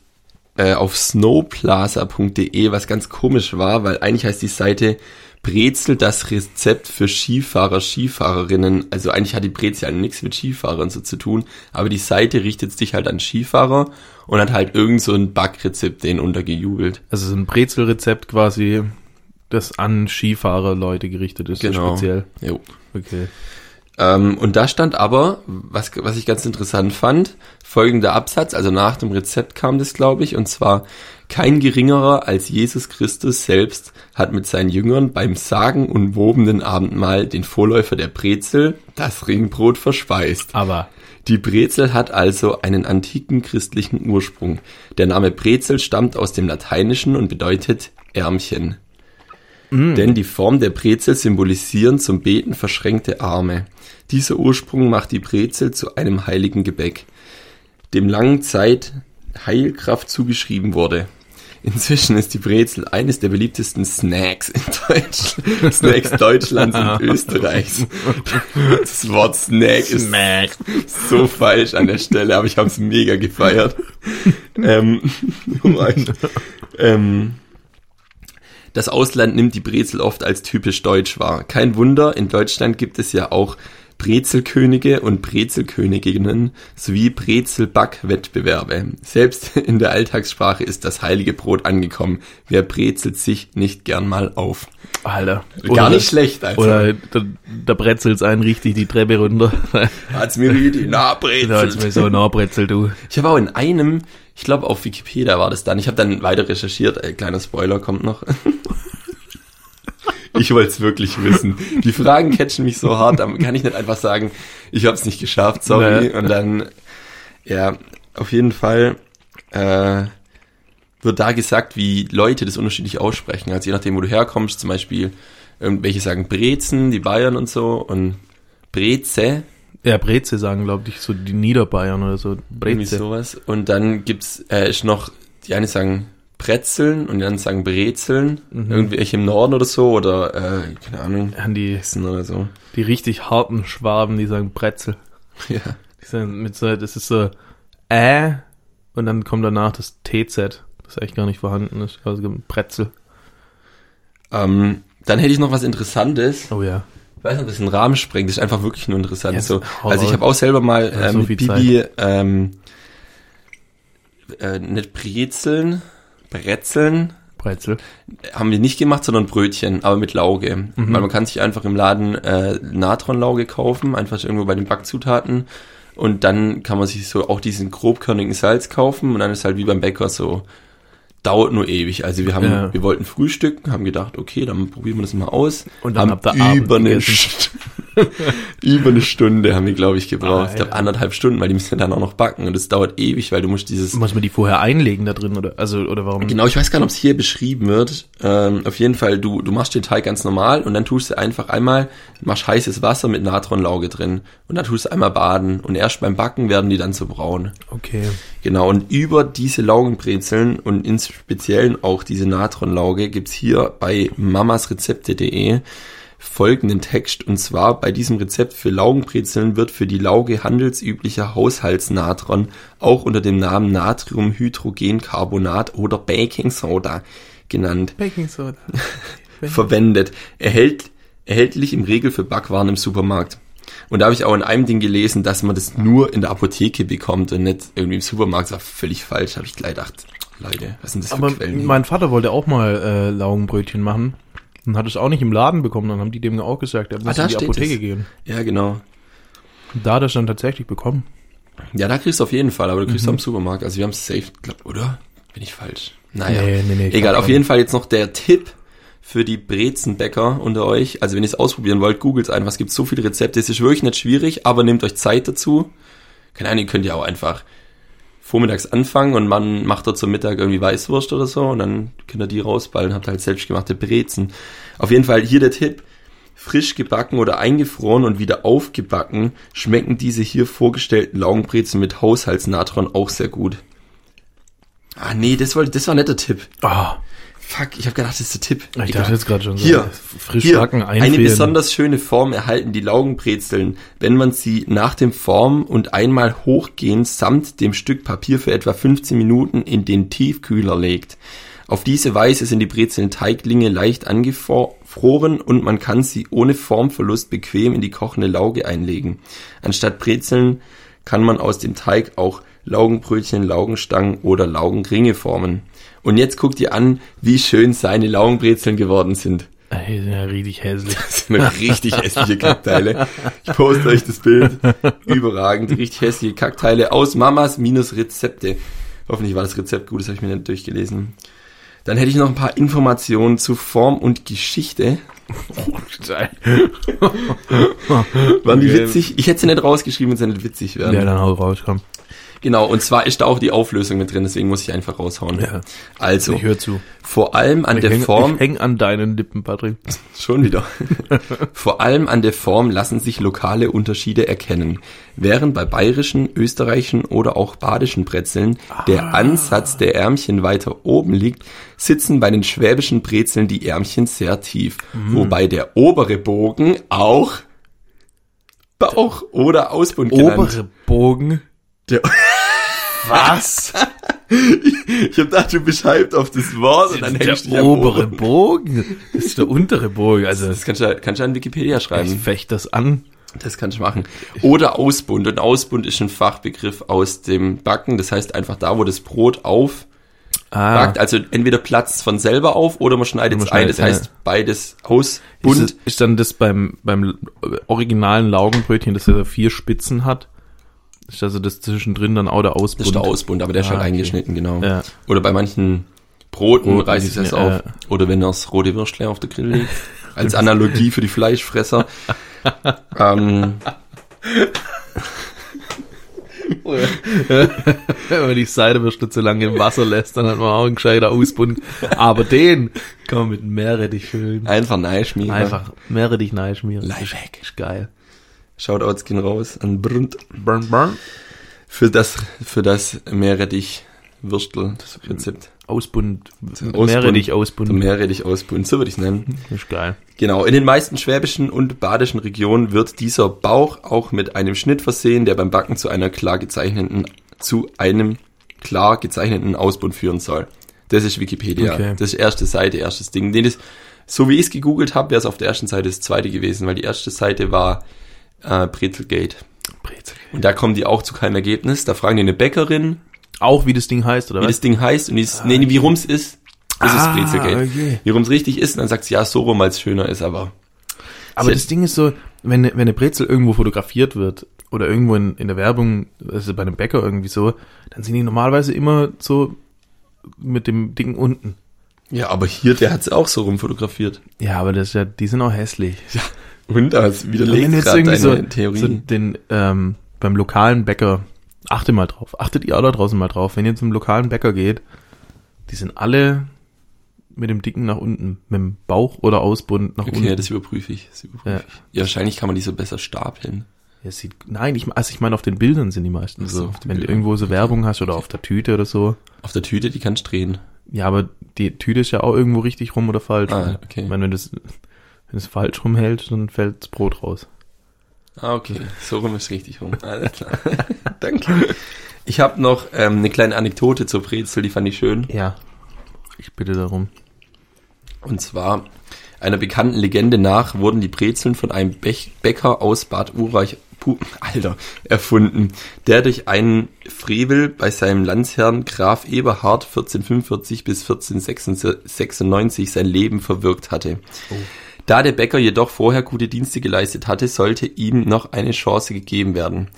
äh, auf snowplaza.de, was ganz komisch war, weil eigentlich heißt die Seite Brezel das Rezept für Skifahrer, Skifahrerinnen. Also eigentlich hat die Brezel ja nichts mit Skifahrern so zu tun, aber die Seite richtet sich halt an Skifahrer und hat halt irgend so ein Backrezept denen untergejubelt. Also so ein Brezelrezept quasi, das an Skifahrer Leute gerichtet ist, Genau. speziell. Jo. Okay. Ähm, und da stand aber, was, was ich ganz interessant fand, folgender Absatz, also nach dem Rezept kam das, glaube ich, und zwar, kein geringerer als Jesus Christus selbst hat mit seinen Jüngern beim sagenumwobenen Abendmahl den Vorläufer der Brezel, das Ringbrot, verspeist. Aber Die Brezel hat also einen antiken christlichen Ursprung. Der Name Brezel stammt aus dem Lateinischen und bedeutet Ärmchen. Denn die Form der Brezel symbolisieren zum Beten verschränkte Arme. Dieser Ursprung macht die Brezel zu einem heiligen Gebäck, dem langen Zeit Heilkraft zugeschrieben wurde. Inzwischen ist die Brezel eines der beliebtesten Snacks in Deutschland, Snacks Deutschlands und Österreichs. Das Wort Snack ist Smack. so falsch an der Stelle, aber ich habe es mega gefeiert. ähm, um ähm, das Ausland nimmt die Brezel oft als typisch deutsch wahr. Kein Wunder, in Deutschland gibt es ja auch Brezelkönige und Brezelköniginnen sowie Brezelbackwettbewerbe. Selbst in der Alltagssprache ist das heilige Brot angekommen. Wer brezelt sich nicht gern mal auf? Alter. Gar nicht schlecht, also. Oder da, da brezelt einen richtig die Treppe runter. Hat's mir richtig nah da hat's mir so nah brezelt, du. Ich habe auch in einem, ich glaube auf Wikipedia war das dann, ich habe dann weiter recherchiert, äh, kleiner Spoiler kommt noch. ich wollte es wirklich wissen. Die Fragen catchen mich so hart, da kann ich nicht einfach sagen, ich habe es nicht geschafft, sorry. Nee. Und dann, ja, auf jeden Fall äh, wird da gesagt, wie Leute das unterschiedlich aussprechen. Also je nachdem, wo du herkommst, zum Beispiel, irgendwelche sagen Brezen, die Bayern und so, und Breze, Ja, Breze sagen, glaube ich, so die Niederbayern oder so. Irgendwie Breze. sowas. Und dann gibt's äh, ist noch, die eine sagen Brezeln und die anderen sagen Brezeln. Mhm. Irgendwelche im Norden oder so oder, äh, keine Ahnung, Ja, die, Hessen oder so. die richtig harten Schwaben, die sagen Brezel. Ja. Die sagen mit so, das ist so Ä und dann kommt danach das TZ, das eigentlich gar nicht vorhanden ist. Also Brezel. Ähm, dann hätte ich noch was Interessantes. Oh ja. Ich weiß nicht, ob das den Rahmen sprengt. Das ist einfach wirklich nur interessant. Yes, so. Also ich habe auch selber mal Ja, äh, so mit Bibi ähm, äh, nicht Brezeln, Brezeln Brezel. haben wir nicht gemacht, sondern Brötchen, aber mit Lauge. Mhm. Weil man kann sich einfach im Laden äh, Natronlauge kaufen, einfach irgendwo bei den Backzutaten. Und dann kann man sich so auch diesen grobkörnigen Salz kaufen und dann ist halt wie beim Bäcker so, dauert nur ewig. Also wir haben, Ja. wir wollten frühstücken, haben gedacht, okay, dann probieren wir das mal aus. Und dann haben habt ihr Abend über eine. St über eine Stunde haben wir, glaube ich, gebraucht. Ah, ich glaube ja. anderthalb Stunden, weil die müssen dann auch noch backen und das dauert ewig, weil du musst dieses Muss man die vorher einlegen da drin oder also oder warum? Genau, ich weiß gar nicht, ob es hier beschrieben wird. Ähm, auf jeden Fall, du, du machst den Teig ganz normal und dann tust du einfach einmal, machst heißes Wasser mit Natronlauge drin und dann tust du einmal baden und erst beim Backen werden die dann so braun. Okay. Genau, und über diese Laugenbrezeln und in Speziellen auch diese Natronlauge gibt's hier bei mamasrezepte.de folgenden Text und zwar bei diesem Rezept für Laugenbrezeln wird für die Lauge handelsüblicher Haushaltsnatron auch unter dem Namen Natriumhydrogencarbonat oder Baking Soda genannt Baking Soda. verwendet. Erhält, erhältlich im Regel für Backwaren im Supermarkt. Und da habe ich auch in einem Ding gelesen, dass man das nur in der Apotheke bekommt und nicht irgendwie im Supermarkt. Das war völlig falsch, habe ich gleich gedacht. Leute, was sind das für Aber Quellen? mein Vater wollte auch mal äh, Laugenbrötchen machen und hat es auch nicht im Laden bekommen. Dann haben die dem auch gesagt, er muss Ah, in die Apotheke es. gehen. Ja, genau. Und da hat er es dann tatsächlich bekommen. Ja, da kriegst du auf jeden Fall, aber du kriegst Mhm. am Supermarkt. Also wir haben es safe, glaub, oder? Bin ich falsch? Naja. Nee, nee, nee, Egal, auf jeden Fall jetzt noch der Tipp für die Brezenbäcker unter euch. Also wenn ihr es ausprobieren wollt, googelt einfach. Es gibt so viele Rezepte. Es ist wirklich nicht schwierig, aber nehmt euch Zeit dazu. Keine Ahnung, ihr könnt ja auch einfach vormittags anfangen und man macht dort zum Mittag irgendwie Weißwurst oder so und dann könnt ihr die rausballen, habt halt selbstgemachte Brezen. Auf jeden Fall hier der Tipp. Frisch gebacken oder eingefroren und wieder aufgebacken schmecken diese hier vorgestellten Laugenbrezen mit Haushaltsnatron auch sehr gut. Ah nee, das, wollte, das war ein netter Tipp. Ah, Fuck, ich habe gedacht, das ist der Tipp. ich Egal. dachte jetzt gerade schon so. Hier, frisch Hier, backen, eine besonders schöne Form erhalten die Laugenbrezeln, wenn man sie nach dem Form und einmal hochgehend samt dem Stück Papier für etwa 15 Minuten in den Tiefkühler legt. Auf diese Weise sind die Brezeln Teiglinge leicht angefroren und man kann sie ohne Formverlust bequem in die kochende Lauge einlegen. Anstatt Brezeln kann man aus dem Teig auch Laugenbrötchen, Laugenstangen oder Laugenringe formen. Und jetzt guckt ihr an, wie schön seine Laugenbrezeln geworden sind. Die sind ja richtig hässlich. Das sind richtig hässliche Kackteile. Ich poste euch das Bild. Überragend. Richtig hässliche Kackteile aus Mamas minus Rezepte. Hoffentlich war das Rezept gut, das habe ich mir nicht durchgelesen. Dann hätte ich noch ein paar Informationen zu Form und Geschichte. Waren die witzig? Ich hätte sie nicht rausgeschrieben, wenn sie nicht witzig wären. ja, dann hau raus, komm. Genau, und zwar ist da auch die Auflösung mit drin, deswegen muss ich einfach raushauen. Ja. Also, Ich höre zu. vor allem an Ich der häng, Form... ich häng an deinen Lippen, Patrick. Schon wieder. Vor allem an der Form lassen sich lokale Unterschiede erkennen. Während bei bayerischen, österreichischen oder auch badischen Brezeln der Ansatz der Ärmchen weiter oben liegt, sitzen bei den schwäbischen Brezeln die Ärmchen sehr tief. Wobei der obere Bogen auch Bauch oder Ausbund genannt. Obere Bogen. Der, Was? ich hab gedacht, du beschreibst auf das Wort und dann der du dich am obere oberen. Bogen. Das ist der untere Bogen. Also, Das kannst du, kannst du an Wikipedia ich schreiben. fecht das an. Das kannst du machen. Oder Ausbund. Und Ausbund ist ein Fachbegriff aus dem Backen. Das heißt einfach da, wo das Brot aufbackt. Ah, Also entweder platzt von selber auf oder man schneidet man es ein. Das ja. heißt beides ist, Ausbund. es, ist dann das beim, beim originalen Laugenbrötchen, das ja vier Spitzen hat? Ist also das zwischendrin dann auch der Das Ausbund? ist der Ausbund, aber der ist Ah, halt okay. eingeschnitten, genau. Ja. Oder bei manchen Broten Broten, reißt die es das auf. ja. Oder wenn das rote Würstle auf der Grill legt. Als Analogie für die Fleischfresser. ähm, Wenn man die Seidewürste zu lange im Wasser lässt, dann hat man auch einen gescheiter Ausbund. Aber den kann man mit Meerrettich füllen. einfach nein schmieren. Einfach Meerrettich schmieren. Lifehack. Ist geil. Shoutouts gehen raus an Brunt. Burn, burn. Für das, für das Meerrettich Würstel Rezept. Ausbund. Ausbund. Meerrettich Der Ausbund. Meerrettich Ausbund, so würde ich es nennen. Ist geil. Genau, in den meisten schwäbischen und badischen Regionen wird dieser Bauch auch mit einem Schnitt versehen, der beim Backen zu einer klar gezeichneten, zu einem klar gezeichneten Ausbund führen soll. Das ist Wikipedia. Okay. Das ist erste Seite, erstes Ding. Den ist, so wie ich es gegoogelt habe, wäre es auf der ersten Seite das zweite gewesen, weil die erste Seite war äh, Brezelgate. Brezel. Und da kommen die auch zu keinem Ergebnis. Da fragen die eine Bäckerin, Auch wie das Ding heißt, oder wie was? das Ding heißt und die ist, nee, wie rum's ist. Das Ah, ist Brezelgate. okay. Wie rum's richtig ist, und dann sagt sie, ja, so rum, weil es schöner ist, aber Aber das Ding ist so, wenn, wenn eine Brezel irgendwo fotografiert wird oder irgendwo in, in der Werbung, also bei einem Bäcker irgendwie so, dann sind die normalerweise immer so mit dem Ding unten. Ja, aber hier, der hat's auch so rum fotografiert. Ja, aber das ist ja, die sind auch hässlich. Und das Wenn widerlegt du jetzt irgendwie so, Theorie. so den ähm, beim lokalen Bäcker, achte mal drauf, achtet ihr auch da draußen mal drauf, wenn ihr zum lokalen Bäcker geht, die sind alle mit dem Dicken nach unten, mit dem Bauch oder Ausbund nach okay, unten. das überprüfe ich. Das überprüfe Ja. ich. Ja, wahrscheinlich kann man die so besser stapeln. Ja, sieht, nein, ich, also ich meine, auf den Bildern sind die meisten so, so. Wenn du Bildern. irgendwo so Werbung hast oder auf der Tüte oder so. Auf der Tüte, die kannst du drehen. Ja, aber die Tüte ist ja auch irgendwo richtig rum oder falsch. Ah, okay. Ich meine, wenn du es wenn es falsch rumhältst, dann fällt das Brot raus. Ah, okay. So rum ist richtig rum. Alles klar. Danke. Ich habe noch ähm, eine kleine Anekdote zur Brezel, die fand ich schön. Ja. Ich bitte darum. Und zwar, einer bekannten Legende nach wurden die Brezeln von einem Bech Bäcker aus Bad Urach, Puh, Alter, erfunden, der durch einen Frevel bei seinem Landsherrn Graf Eberhard 1445 bis 1496 sein Leben verwirkt hatte. Da der Bäcker jedoch vorher gute Dienste geleistet hatte, sollte ihm noch eine Chance gegeben werden.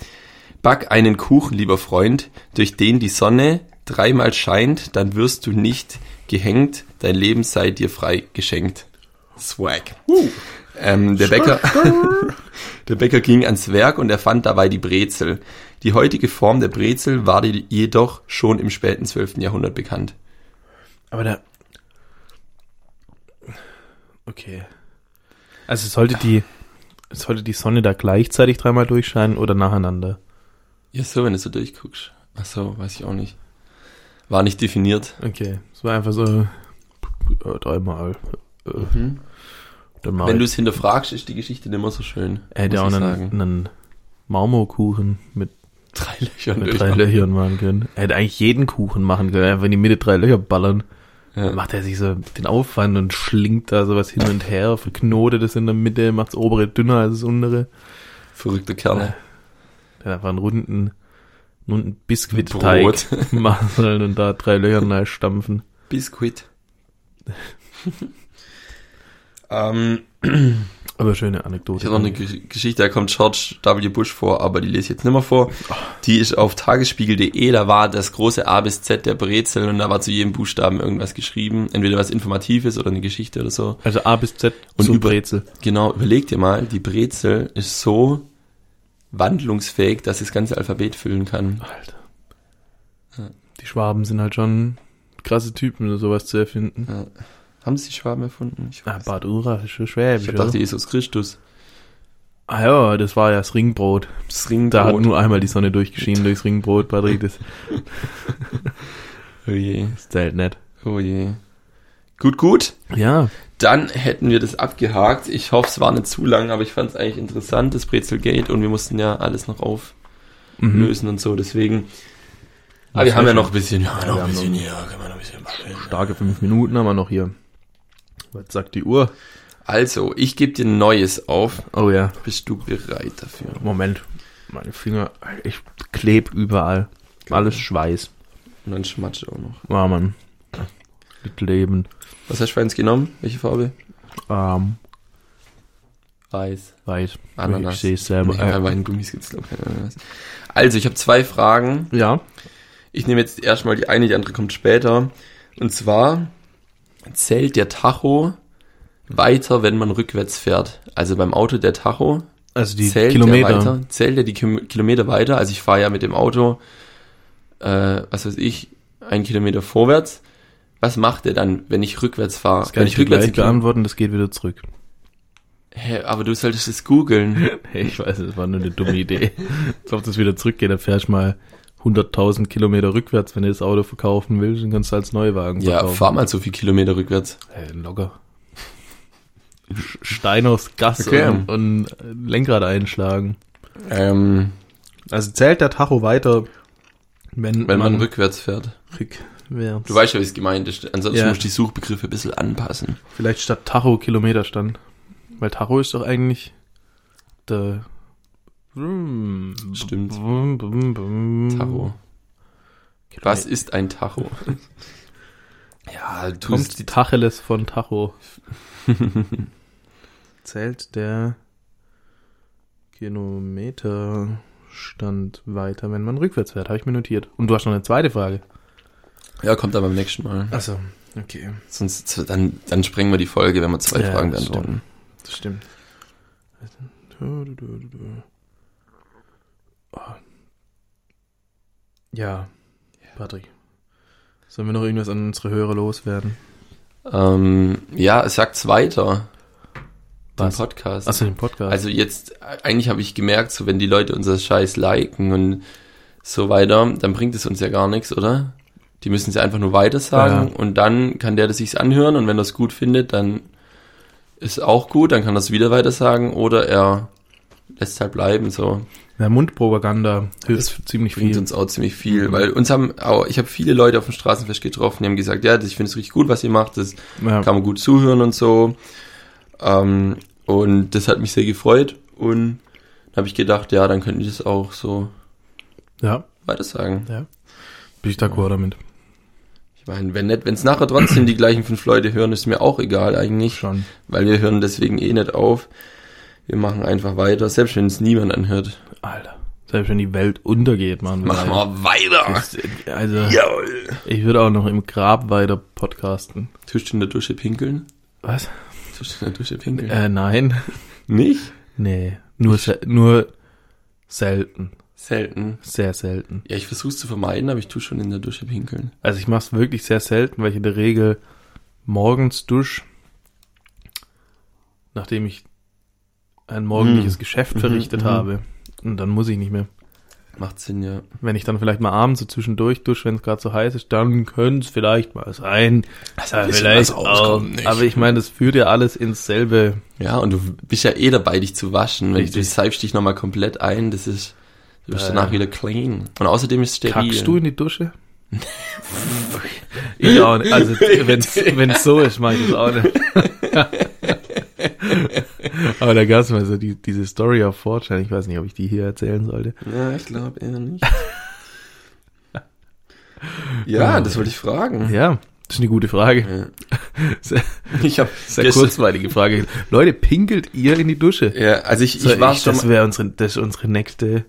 Back einen Kuchen, lieber Freund, durch den die Sonne dreimal scheint, dann wirst du nicht gehängt, dein Leben sei dir frei geschenkt. Swag. Ähm, der Bäcker, der Bäcker ging ans Werk und er fand dabei die Brezel. Die heutige Form der Brezel war jedoch schon im späten 12. Jahrhundert bekannt. Aber da. Okay. Also sollte die, sollte die Sonne da gleichzeitig dreimal durchscheinen oder nacheinander? Ja, so, wenn du so durchguckst. Ach so, weiß ich auch nicht. War nicht definiert. Okay. Es war einfach so äh, dreimal. Äh, dann mach Wenn du ich. es hinterfragst, ist die Geschichte nicht mehr so schön. Er hätte auch einen, sagen. einen Marmorkuchen mit, Drei Löcher mit drei Löchern machen können. Er hätte eigentlich jeden Kuchen machen können, einfach in die Mitte drei Löcher ballern. Dann Ja. macht er sich so den Aufwand und schlingt da sowas hin und her, verknotet es in der Mitte, macht das obere dünner als das untere. Verrückte Kerle. Der hat einfach einen runden, einen runden Biskuitteig machen sollen und da drei Löcher stampfen. Biskuit. ähm, Aber schöne Anekdote. ich habe noch eine Ge- Geschichte, da kommt George W. Bush vor, aber die lese ich jetzt nicht mehr vor. Die ist auf tagesspiegel.de, da war das große A bis Z der Brezel und da war zu jedem Buchstaben irgendwas geschrieben. Entweder was Informatives oder eine Geschichte oder so. Also A bis Z Und über- Brezel. Genau, überleg dir mal, die Brezel ist so wandlungsfähig, dass sie das ganze Alphabet füllen kann. Alter. Die Schwaben sind halt schon krasse Typen, sowas zu erfinden. Ja. Haben sie die Schwaben erfunden? Ich, Ah, weiß. Bad Urach ist schon schwäbisch. ich hab gedacht, oder? Jesus Christus. Ah ja, das war ja das Ringbrot. Das Da hat Ringbrot. nur einmal die Sonne durchgeschienen durchs Ringbrot, Patrick. Das, Oh je, das zählt nicht. oh je. Gut, gut. Ja, Dann hätten wir das abgehakt. Ich hoffe, es war nicht zu lang, aber ich fand es eigentlich interessant, das Brezelgate. Und wir mussten ja alles noch auflösen mhm. und so. Deswegen. Aber Ja, wir haben ja noch ein bisschen, ja, noch ein bisschen hier, können wir noch ein bisschen machen. starke fünf Minuten haben wir noch hier. Was sagt die Uhr? Also, ich gebe dir ein Neues auf. Oh ja, Bist du bereit dafür? Moment. Meine Finger, ich kleb überall. Alles Schweiß. Und dann schmatscht auch noch. War man. Mit Leben. Was hast du für eins genommen? Welche Farbe? Ähm, Weiß. weiß. Ananas. Ich sehe es selber. Nee, bei Äh, Weingummis gibt's glaube ich keine Ananas. Also, ich habe zwei Fragen. ja. Ich nehme jetzt erstmal die eine, die andere kommt später. Und zwar zählt der Tacho weiter, wenn man rückwärts fährt. Also beim Auto der Tacho Also die zählt Kilometer. der weiter, zählt er die Kilometer weiter. Also ich fahre ja mit dem Auto, äh, was weiß ich, einen Kilometer vorwärts. Was macht er dann, wenn ich rückwärts fahre? Das kann Wenn ich dir rückwärts gleich beantworten, das geht wieder zurück. Hä, aber du solltest es googeln. Ich weiß, das war nur eine dumme Idee. Als ob das wieder zurückgeht, dann fährst du mal 100.000 Kilometer rückwärts, wenn du das Auto verkaufen willst, dann kannst du als Neuwagen ja, verkaufen. fahr mal so viel Kilometer rückwärts. Hey, locker. Sch- Stein aufs Gas Okay. und, und Lenkrad einschlagen. Ähm, Also zählt der Tacho weiter, wenn, wenn man rückwärts fährt. rückwärts. Du weißt ja, wie es gemeint ist. Ansonsten Ja. musst du die Suchbegriffe ein bisschen anpassen. Vielleicht statt Tacho Kilometerstand. Weil Tacho ist doch eigentlich der Stimmt. Tacho. Was ist ein Tacho? ja, du Kommt die Tacheles von Tacho. Zählt der Kilometerstand weiter, wenn man rückwärts fährt, habe ich mir notiert. Und du hast noch eine zweite Frage. Ja, kommt dann beim nächsten Mal. Achso, okay. Sonst, dann, dann sprengen wir die Folge, wenn wir zwei Ja, Fragen das beantworten. Das stimmt. Ja, Patrick. Sollen wir noch irgendwas an unsere Hörer loswerden? Ähm, ja, es sagt's weiter. Den Was? Podcast. Achso, den Podcast. Also jetzt, eigentlich habe ich gemerkt, so wenn die Leute unser Scheiß liken und so weiter, dann bringt es uns ja gar nichts, oder? Die müssen sie einfach nur weiter sagen Ja. und dann kann der das sich's anhören und wenn er es gut findet, dann ist auch gut, dann kann er es wieder weiter sagen oder er lässt halt bleiben, so. Ja, Mundpropaganda hilft ziemlich Bringt viel. uns auch ziemlich viel, Mhm. weil uns haben auch, ich habe viele Leute auf dem Straßenfest getroffen, die haben gesagt, ja, das- ich finde es richtig gut, was ihr macht, das Ja. kann man gut zuhören und so. Ähm, und das hat mich sehr gefreut. Und da habe ich gedacht, ja, dann könnten die das auch so ja, weiter sagen. ja. Bin ich d'accord damit. Ich meine, wenn nicht, wenn es nachher trotzdem die gleichen fünf Leute hören, ist mir auch egal eigentlich, Schon. weil wir hören deswegen eh nicht auf. Wir machen einfach weiter, selbst wenn es niemand anhört. Alter. Selbst wenn die Welt untergeht, wir. Machen wir weiter. Das- Also, Jawohl. ich würde auch noch im Grab weiter podcasten. Tust du in der Dusche pinkeln? Was? Tust du in der Dusche pinkeln? Äh, nein. Nicht? Nee. Nur, se nur selten. Selten. Sehr selten. Ja, ich versuch's zu vermeiden, aber ich tue schon in der Dusche pinkeln. Also ich mache es wirklich sehr selten, weil ich in der Regel morgens dusch, nachdem ich ein morgendliches Mhm. Geschäft Mhm, verrichtet mhm. habe. Und dann muss ich nicht mehr. Macht Sinn, ja. Wenn ich dann vielleicht mal abends so zwischendurch dusche, wenn es gerade so heiß ist, dann könnte es vielleicht mal sein. Also Äh, vielleicht auch. Aber ich meine, das führt ja alles ins selbe. Ja, und du bist ja eh dabei, dich zu waschen. Wenn Richtig. du salbst dich nochmal komplett ein, das ist, du bist Äh. danach wieder clean. Und außerdem ist es steril. Kackst du in die Dusche? ich auch nicht. Also wenn's wenn's so ist, mach ich das auch nicht. Aber da gab's mal so die, diese Story auf Fortune. Ich weiß nicht, ob ich die hier erzählen sollte. Ja, ich glaube eher nicht. ja, das wollte ich fragen. Ja, das ist eine gute Frage. Ja. Sehr, Ich habe sehr kurzweilige Frage. Leute, pinkelt ihr in die Dusche? Ja, also ich, So, ich war ich, schon das wäre unsere, das ist unsere nächste,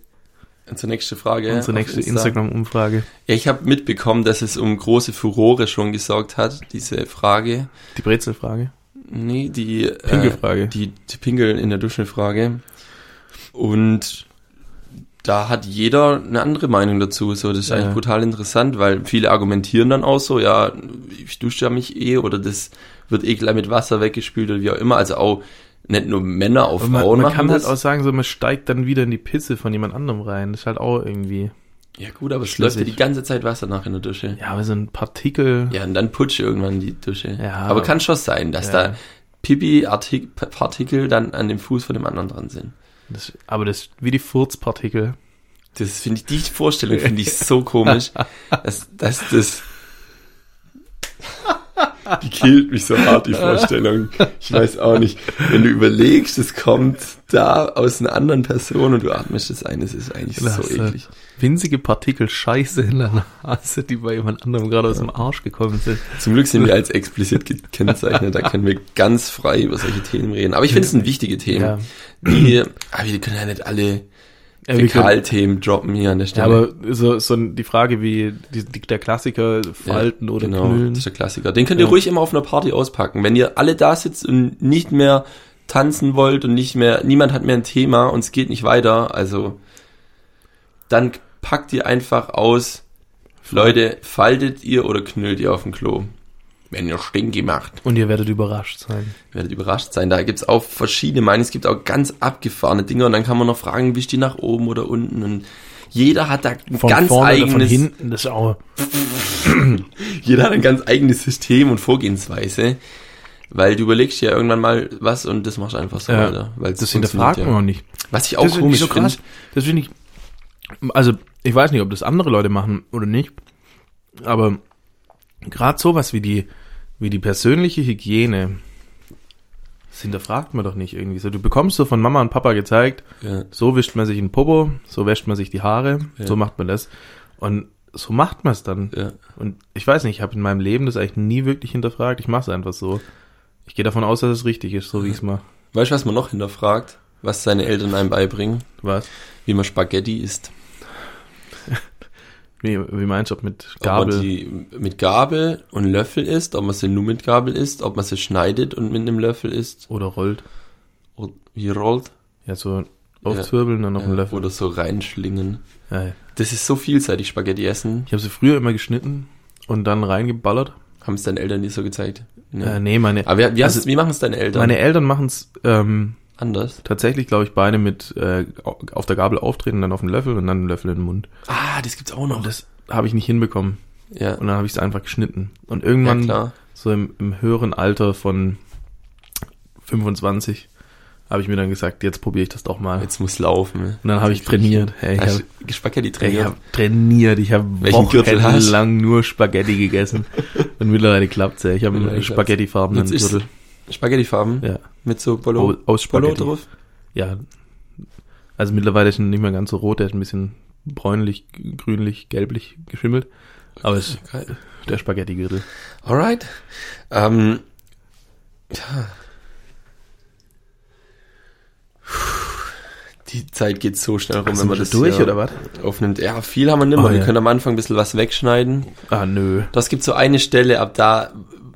zur nächste Frage. unsere nächste Insta. Instagram-Umfrage. Ja, ich habe mitbekommen, dass es um große Furore schon gesorgt hat, diese Frage. Die Brezelfrage. Nee, die Pinkelfrage. Äh, die, die Pinkel in der Dusche Frage. Und da hat jeder eine andere Meinung dazu. So, das ist Ja. eigentlich brutal interessant, weil viele argumentieren dann auch so, ja, ich dusche ja mich eh oder das wird eh gleich mit Wasser weggespült oder wie auch immer. Also auch nicht nur Männer auf Und man, Frauen man machen kann das. halt auch sagen, so man steigt dann wieder in die Pisse von jemand anderem rein. Das ist halt auch irgendwie. Ja gut, aber es läuft ja die ganze Zeit Wasser nach in der Dusche. Ja, aber so ein Partikel. Ja, und dann putscht irgendwann die Dusche. Ja, aber aber- kann schon sein, dass Ja. da Pipi-Partikel dann an dem Fuß von dem anderen dran sind. Das, aber das wie die Furzpartikel. Das finde ich, die Vorstellung finde ich so komisch, dass, dass das, die killt mich so hart, die Vorstellung. Ich weiß auch nicht. Wenn du überlegst, es kommt da aus einer anderen Person und du atmest das ein, das ist eigentlich Das, so eklig. Winzige Partikel Scheiße in der Nase, die bei jemand anderem gerade aus dem Arsch gekommen sind. Zum Glück sind wir als explizit gekennzeichnet, da können wir ganz frei über solche Themen reden. Aber ich finde es sind wichtige Themen. Ja. Die, aber wir können ja nicht alle Ja, wir Fäkalthemen droppen hier an der Ja, Stelle. aber so, so die Frage wie die, die, der Klassiker Falten oder genau, Knüllen. Das ist der Klassiker. Den könnt ihr Ja. ruhig immer auf einer Party auspacken. Wenn ihr alle da sitzt und nicht mehr tanzen wollt und nicht mehr, niemand hat mehr ein Thema und es geht nicht weiter, also dann packt ihr einfach aus, Leute, faltet ihr oder knüllt ihr auf dem Klo? Wenn ihr Stinky macht, Und ihr werdet überrascht sein. werdet überrascht sein. Da gibt's auch verschiedene Meinungen. Es gibt auch ganz abgefahrene Dinge und dann kann man noch fragen, wischt die nach oben oder unten und jeder hat da ein Von ganz vorne oder von eigenes hinten, das ist auch. Jeder hat ein ganz eigenes System und Vorgehensweise, weil du überlegst ja irgendwann mal was und das machst du einfach so Ja, weiter. Weil es Das hinterfragt man ja. auch nicht. Was ich auch das komisch so finde. Das finde ich. Also, ich weiß nicht, ob das andere Leute machen oder nicht. Aber gerade sowas wie die, wie die persönliche Hygiene, das hinterfragt man doch nicht irgendwie so. Du bekommst so von Mama und Papa gezeigt, Ja, so wischt man sich den Popo, so wäscht man sich die Haare, Ja. so macht man das. Und so macht man es dann. ja. Und ich weiß nicht, ich habe in meinem Leben das eigentlich nie wirklich hinterfragt. Ich mache es einfach so. Ich gehe davon aus, dass es richtig ist, so wie ich es mache. Weißt du, was man noch hinterfragt? Was seine Eltern einem beibringen? Was? Wie man Spaghetti isst. Wie, wie meinst du, ob mit Ob man Gabel? die mit Gabel und Löffel isst, ob man sie nur mit Gabel isst, ob man sie schneidet und mit einem Löffel isst. Oder rollt. Oder wie rollt. Ja, so aufzwirbeln, dann noch einen Ja, Löffel. oder so reinschlingen. Ja, ja. Das ist so vielseitig, Spaghetti essen. Ich habe sie früher immer geschnitten und dann reingeballert. Haben es deine Eltern dir so gezeigt? Nee. Äh, nee, meine, Aber wie, wie, Also, wie machen es deine Eltern? meine Eltern machen es ähm, Anders. tatsächlich, glaube ich, beide mit äh, auf der Gabel auftreten, dann auf den Löffel und dann einen Löffel in den Mund. Ah, das gibt's auch noch. Und das habe ich nicht hinbekommen. ja, Und dann habe ich es einfach geschnitten. Und ja, irgendwann, klar. so im, im höheren Alter von 25, habe ich mir dann gesagt, jetzt probiere ich das doch mal. Jetzt muss laufen. Und dann habe ich trainiert. Hey, ich habe Spaghetti ich trainiert. trainiert. Ich habe Welchen Gürtel hast? wochenlang nur Spaghetti gegessen. Und mittlerweile klappt's ja. Ich habe einen spaghettifarbenen Gürtel. Spaghettifarben Ja. mit so Bolo, Aus, aus Bolo Spaghetti. drauf. Ja. Also mittlerweile ist er nicht mehr ganz so rot, der ist ein bisschen bräunlich, grünlich, gelblich geschimmelt. Aber es ist Geil. der Spaghetti-Gürtel. Alright. Ähm, ja. Die Zeit geht so schnell rum, wenn man das durch, hier oder was? aufnimmt. Ja, viel haben wir nicht mehr. Oh, wir ja. können am Anfang ein bisschen was wegschneiden. Ah, nö. Das gibt so eine Stelle ab da,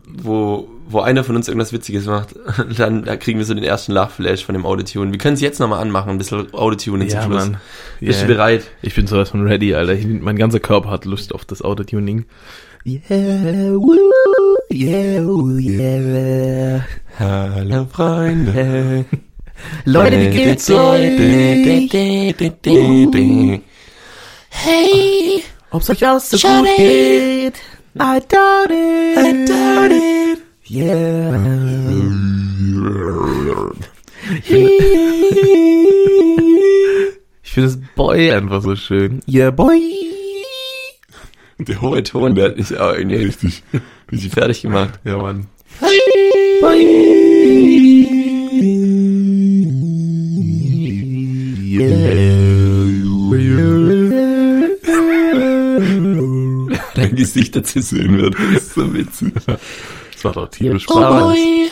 wo, wo einer von uns irgendwas Witziges macht, dann da kriegen wir so den ersten Lachflash von dem Autotune. Wir können es jetzt nochmal anmachen, ein bisschen Autotuning zum Schluss. Bist Yeah. du bereit? Ich bin sowas von ready, Alter. Ich, mein ganzer Körper hat Lust auf das Autotuning. Yeah, woo, yeah, woo, yeah. Hallo Freunde. Leute, wie geht's euch? Hey, Ob's euch auch so gut geht? I doubt it. I doubt it. Yeah. Ich finde das Boy einfach so schön. Yeah, boy. Der hohe Ton, der hat mich auch irgendwie richtig, richtig fertig gemacht. Ja, Mann. Dein Gesicht dazu sehen wird. Das ist so witzig. Das war doch tierisch oh Spaß. boy,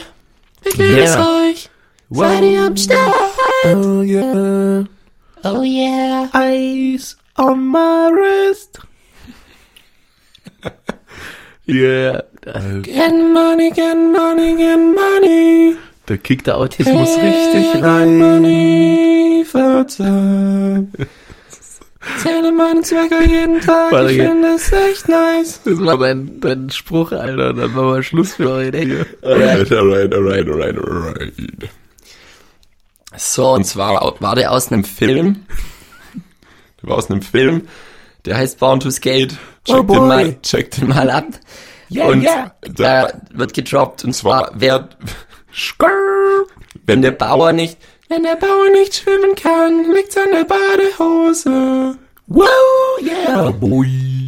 wie geht's euch? Seid ihr am Start? Oh yeah. Oh yeah. Ice on my wrist. yeah. Get money, get money, get money. Da kickt der Autismus richtig rein. Money, Vater. Zähle meinen Zwecker jeden Tag, Warte, ich finde es echt nice. Das war dein, dein Spruch, Alter. Dann machen wir Schluss für heute. Alright, alright, alright, alright, alright. So, und zwar war der aus einem Film. Der war aus einem Film. Der heißt Bound to Skate. Check Oh den mal, check den mal ab. Yeah, und yeah. da wird gedroppt. Und zwar, wer, wenn der Bauer nicht, wenn der Bauer nicht schwimmen kann, liegt's an der Badehose. Wow, yeah. Boy.